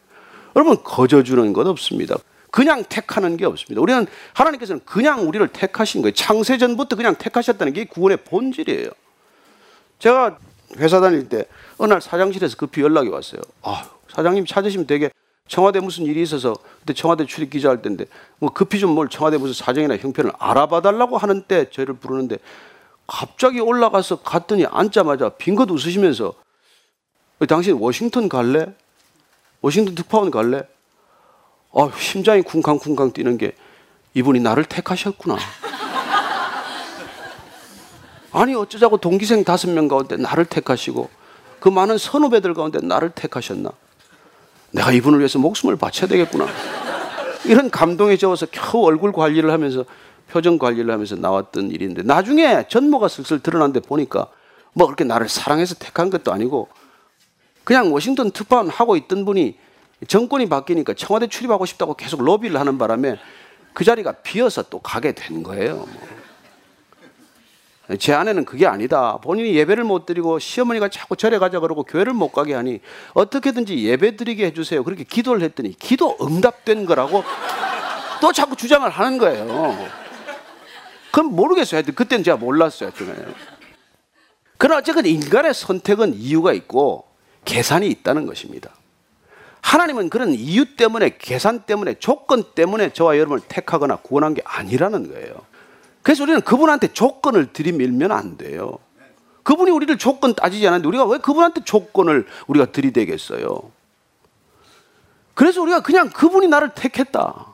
S5: 여러분 거저 주는 것 없습니다. 그냥 택하는 게 없습니다. 우리는 하나님께서는 그냥 우리를 택하신 거예요. 창세 전부터 그냥 택하셨다는 게 구원의 본질이에요. 제가 회사 다닐 때 어느 날 사장실에서 급히 연락이 왔어요. 아, 사장님 찾으시면 되게 청와대 무슨 일이 있어서 그때 청와대 출입 기자 할 때인데 뭐 급히 좀 뭘 청와대 무슨 사정이나 형편을 알아봐 달라고 하는 때 저를 부르는데 갑자기 올라가서 갔더니 앉자마자 빙긋 웃으시면서 당신 워싱턴 갈래? 워싱턴 특파원 갈래? 아, 심장이 쿵쾅쿵쾅 뛰는 게 이분이 나를 택하셨구나. [LAUGHS] 아니 어쩌자고 동기생 다섯 명 가운데 나를 택하시고 그 많은 선후배들 가운데 나를 택하셨나? 내가 이분을 위해서 목숨을 바쳐야 되겠구나. 이런 감동에 젖어서 겨우 얼굴 관리를 하면서 표정 관리를 하면서 나왔던 일인데 나중에 전모가 슬슬 드러난데 보니까 뭐 그렇게 나를 사랑해서 택한 것도 아니고 그냥 워싱턴 특파원 하고 있던 분이 정권이 바뀌니까 청와대 출입하고 싶다고 계속 로비를 하는 바람에 그 자리가 비어서 또 가게 된 거예요. 뭐. 제 아내는 그게 아니다. 본인이 예배를 못 드리고 시어머니가 자꾸 절에 가자 그러고 교회를 못 가게 하니 어떻게든지 예배 드리게 해주세요. 그렇게 기도를 했더니 기도 응답된 거라고 또 자꾸 주장을 하는 거예요. 그럼 모르겠어요. 하여튼 그때는 제가 몰랐어요. 그러나 어쨌든 인간의 선택은 이유가 있고 계산이 있다는 것입니다. 하나님은 그런 이유 때문에 계산 때문에 조건 때문에 저와 여러분을 택하거나 구원한 게 아니라는 거예요. 그래서 우리는 그분한테 조건을 들이밀면 안 돼요. 그분이 우리를 조건 따지지 않았는데 우리가 왜 그분한테 조건을 우리가 들이대겠어요? 그래서 우리가 그냥 그분이 나를 택했다.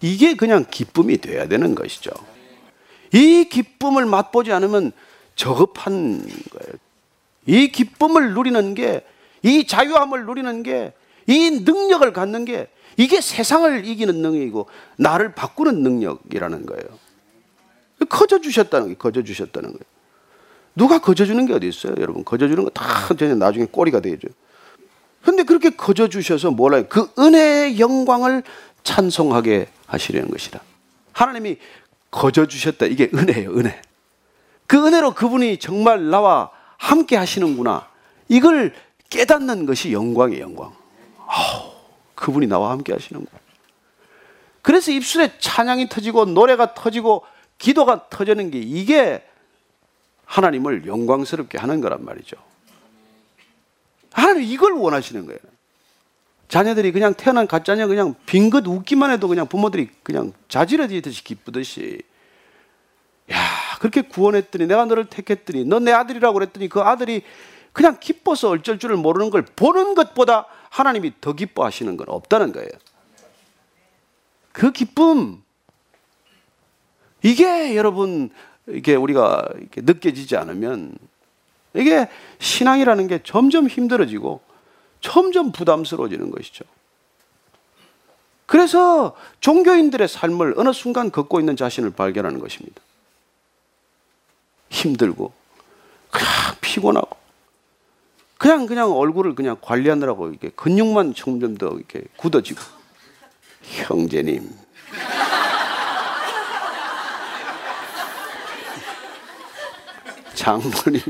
S5: 이게 그냥 기쁨이 돼야 되는 것이죠. 이 기쁨을 맛보지 않으면 저급한 거예요. 이 기쁨을 누리는 게, 이 자유함을 누리는 게, 이 능력을 갖는 게, 이게 세상을 이기는 능력이고, 나를 바꾸는 능력이라는 거예요. 거저 주셨다는 게 거저 주셨다는 거예요. 누가 거저 주는 게 어디 있어요, 여러분? 거저 주는 거 다 나중에 꼬리가 되죠. 근데 그렇게 거저 주셔서 뭐라 그 은혜의 영광을 찬송하게 하시려는 것이다. 하나님이 거저 주셨다. 이게 은혜예요, 은혜. 그 은혜로 그분이 정말 나와 함께 하시는구나. 이걸 깨닫는 것이 영광이에요, 영광. 아우, 그분이 나와 함께 하시는구나. 그래서 입술에 찬양이 터지고 노래가 터지고 기도가 터지는 게 이게 하나님을 영광스럽게 하는 거란 말이죠. 하나님 이걸 원하시는 거예요. 자녀들이 그냥 태어난 가짜냐 그냥 빙긋 웃기만 해도 그냥 부모들이 그냥 자지러지듯이 기쁘듯이 야 그렇게 구원했더니 내가 너를 택했더니 너 내 아들이라고 그랬더니 그 아들이 그냥 기뻐서 어쩔 줄을 모르는 걸 보는 것보다 하나님이 더 기뻐하시는 건 없다는 거예요. 그 기쁨 이게 여러분 이게 우리가 이렇게 느껴지지 않으면 이게 신앙이라는 게 점점 힘들어지고 점점 부담스러워지는 것이죠. 그래서 종교인들의 삶을 어느 순간 걷고 있는 자신을 발견하는 것입니다. 힘들고, 그냥 피곤하고, 그냥, 그냥 얼굴을 그냥 관리하느라고 이렇게 근육만 점점 더 이렇게 굳어지고, 형제님. 장로님.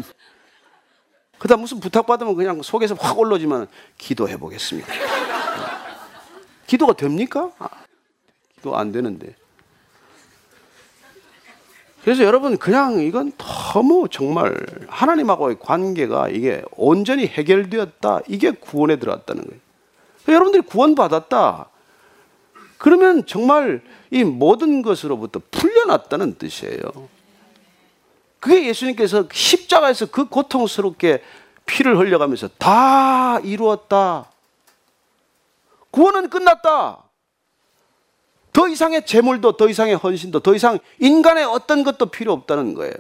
S5: 그다음 무슨 부탁받으면 그냥 속에서 확 올라오지만 기도해 보겠습니다. 기도가 됩니까? 아, 기도 안 되는데. 그래서 여러분 그냥 이건 너무 정말 하나님하고의 관계가 이게 온전히 해결되었다. 이게 구원에 들어왔다는 거예요. 여러분들이 구원받았다. 그러면 정말 이 모든 것으로부터 풀려났다는 뜻이에요. 그게 예수님께서 십자가에서 그 고통스럽게 피를 흘려가면서 다 이루었다. 구원은 끝났다. 더 이상의 재물도 더 이상의 헌신도 더 이상 인간의 어떤 것도 필요 없다는 거예요.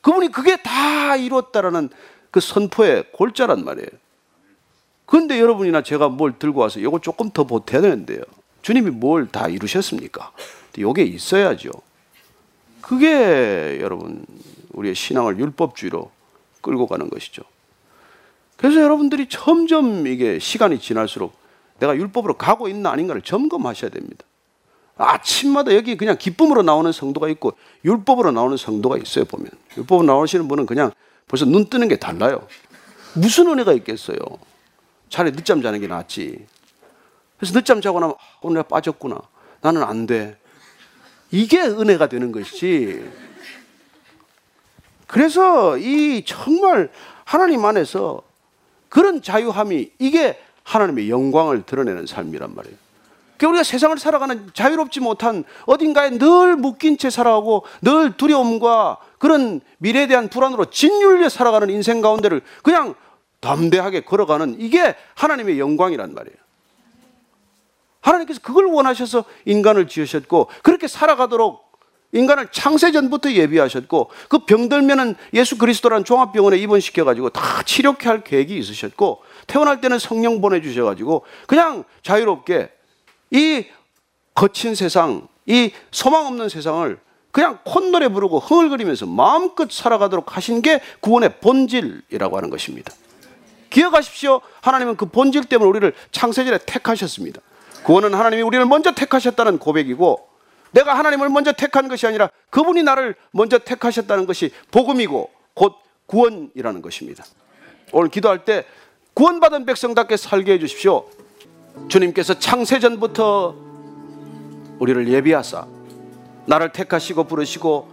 S5: 그분이 그게 다 이루었다라는 그 선포의 골자란 말이에요. 그런데 여러분이나 제가 뭘 들고 와서 이거 조금 더 보태야 되는데요. 주님이 뭘 다 이루셨습니까? 이게 있어야죠. 그게 여러분 우리의 신앙을 율법주의로 끌고 가는 것이죠. 그래서 여러분들이 점점 이게 시간이 지날수록 내가 율법으로 가고 있나 아닌가를 점검하셔야 됩니다. 아침마다 여기 그냥 기쁨으로 나오는 성도가 있고 율법으로 나오는 성도가 있어요, 보면. 율법으로 나오시는 분은 그냥 벌써 눈 뜨는 게 달라요. 무슨 은혜가 있겠어요? 차라리 늦잠 자는 게 낫지. 그래서 늦잠 자고 나면 아, 오늘 내가 빠졌구나. 나는 안 돼. 이게 은혜가 되는 것이지. 그래서 이 정말 하나님 안에서 그런 자유함이 이게 하나님의 영광을 드러내는 삶이란 말이에요. 그러니까 우리가 세상을 살아가는 자유롭지 못한 어딘가에 늘 묶인 채 살아가고 늘 두려움과 그런 미래에 대한 불안으로 진율려 살아가는 인생 가운데를 그냥 담대하게 걸어가는 이게 하나님의 영광이란 말이에요. 하나님께서 그걸 원하셔서 인간을 지으셨고 그렇게 살아가도록 인간을 창세전부터 예비하셨고 그 병들면은 예수 그리스도라는 종합병원에 입원시켜 가지고 다 치료케 할 계획이 있으셨고 태어날 때는 성령 보내 주셔 가지고 그냥 자유롭게 이 거친 세상, 이 소망 없는 세상을 그냥 콧노래 부르고 흥얼거리면서 마음껏 살아가도록 하신 게 구원의 본질이라고 하는 것입니다. 기억하십시오. 하나님은 그 본질 때문에 우리를 창세전에 택하셨습니다. 구원은 하나님이 우리를 먼저 택하셨다는 고백이고 내가 하나님을 먼저 택한 것이 아니라 그분이 나를 먼저 택하셨다는 것이 복음이고 곧 구원이라는 것입니다. 오늘 기도할 때 구원받은 백성답게 살게 해 주십시오. 주님께서 창세전부터 우리를 예비하사 나를 택하시고 부르시고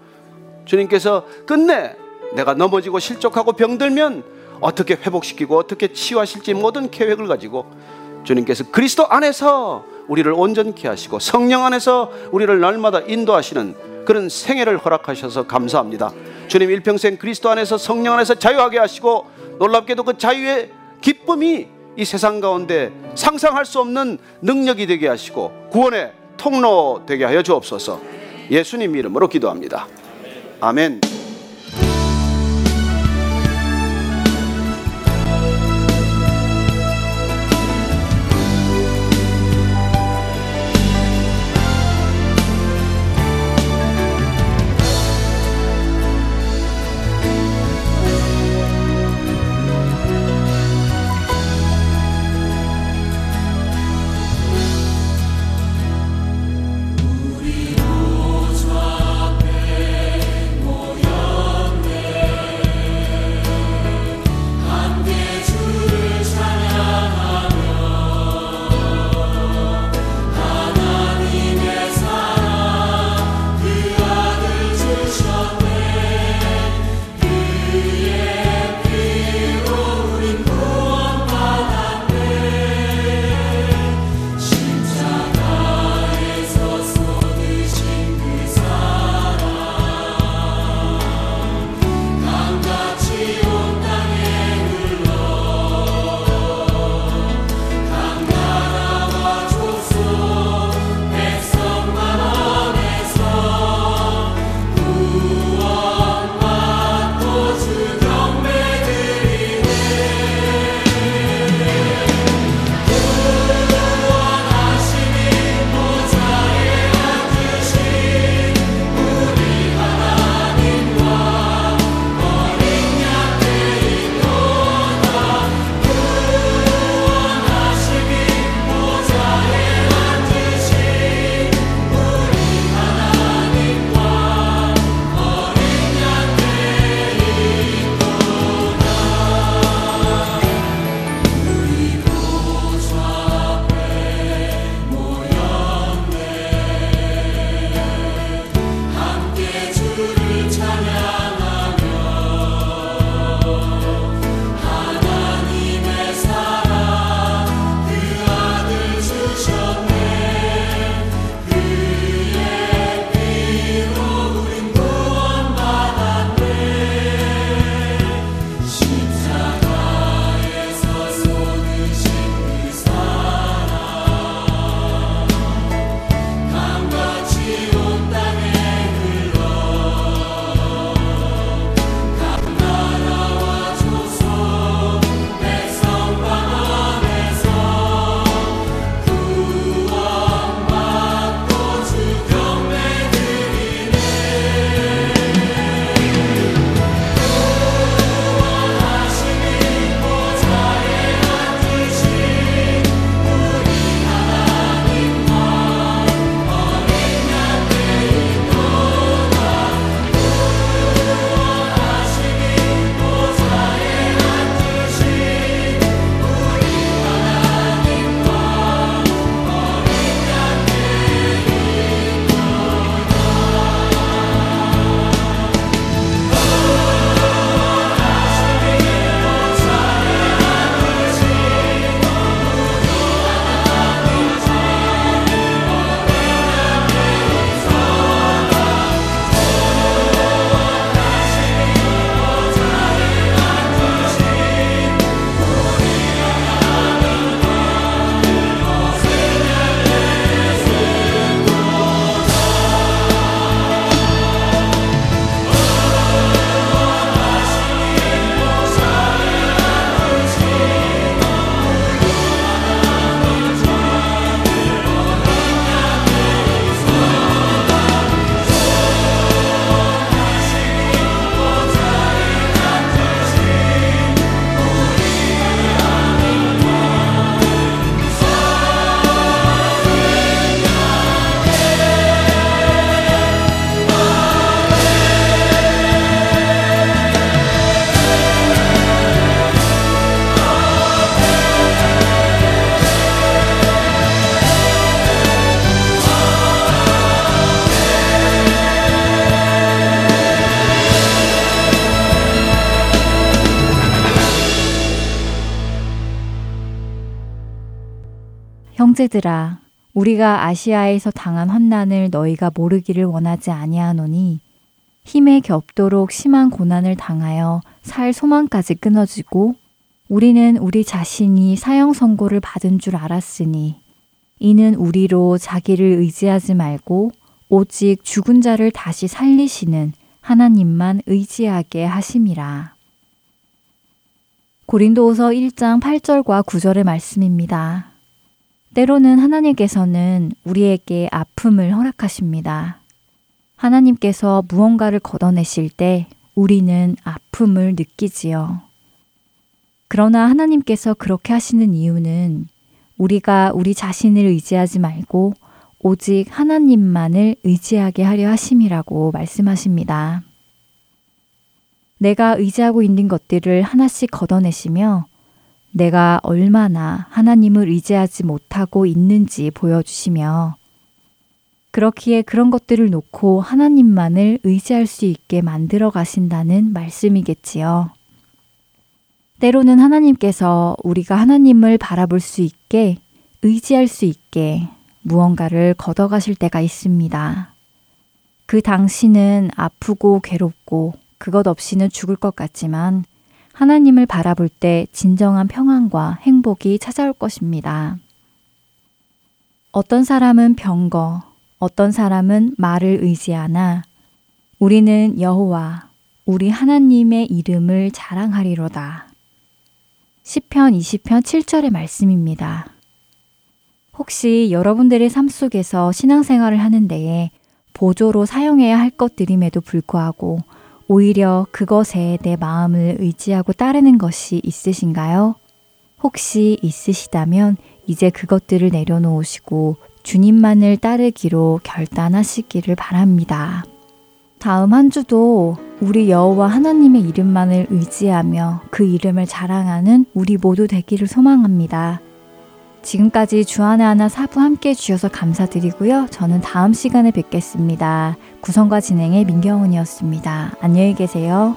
S5: 주님께서 끝내 내가 넘어지고 실족하고 병들면 어떻게 회복시키고 어떻게 치유하실지 모든 계획을 가지고 주님께서 그리스도 안에서 우리를 온전케 하시고 성령 안에서 우리를 날마다 인도하시는 그런 생애를 허락하셔서 감사합니다. 주님 일평생 그리스도 안에서 성령 안에서 자유하게 하시고 놀랍게도 그 자유의 기쁨이 이 세상 가운데 상상할 수 없는 능력이 되게 하시고 구원의 통로 되게 하여 주옵소서. 예수님 이름으로 기도합니다. 아멘.
S1: 형제들아, 우리가 아시아에서 당한 환난을 너희가 모르기를 원하지 아니하노니 힘에 겹도록 심한 고난을 당하여 살 소망까지 끊어지고 우리는 우리 자신이 사형 선고를 받은 줄 알았으니 이는 우리로 자기를 의지하지 말고 오직 죽은 자를 다시 살리시는 하나님만 의지하게 하심이라. 고린도후서 1장 8절과 9절의 말씀입니다. 때로는 하나님께서는 우리에게 아픔을 허락하십니다. 하나님께서 무언가를 걷어내실 때 우리는 아픔을 느끼지요. 그러나 하나님께서 그렇게 하시는 이유는 우리가 우리 자신을 의지하지 말고 오직 하나님만을 의지하게 하려 하심이라고 말씀하십니다. 내가 의지하고 있는 것들을 하나씩 걷어내시며 내가 얼마나 하나님을 의지하지 못하고 있는지 보여주시며 그렇기에 그런 것들을 놓고 하나님만을 의지할 수 있게 만들어 가신다는 말씀이겠지요. 때로는 하나님께서 우리가 하나님을 바라볼 수 있게 의지할 수 있게 무언가를 걷어가실 때가 있습니다. 그 당시는 아프고 괴롭고 그것 없이는 죽을 것 같지만 하나님을 바라볼 때 진정한 평안과 행복이 찾아올 것입니다. 어떤 사람은 병거, 어떤 사람은 말을 의지하나 우리는 여호와 우리 하나님의 이름을 자랑하리로다. 시편 20편 7절의 말씀입니다. 혹시 여러분들의 삶 속에서 신앙생활을 하는 데에 보조로 사용해야 할 것들임에도 불구하고 오히려 그것에 내 마음을 의지하고 따르는 것이 있으신가요? 혹시 있으시다면 이제 그것들을 내려놓으시고 주님만을 따르기로 결단하시기를 바랍니다. 다음 한 주도 우리 여호와 하나님의 이름만을 의지하며 그 이름을 자랑하는 우리 모두 되기를 소망합니다. 지금까지 주안의 하나 사부 함께 주셔서 감사드리고요. 저는 다음 시간에 뵙겠습니다. 구성과 진행의 민경훈이었습니다. 안녕히 계세요.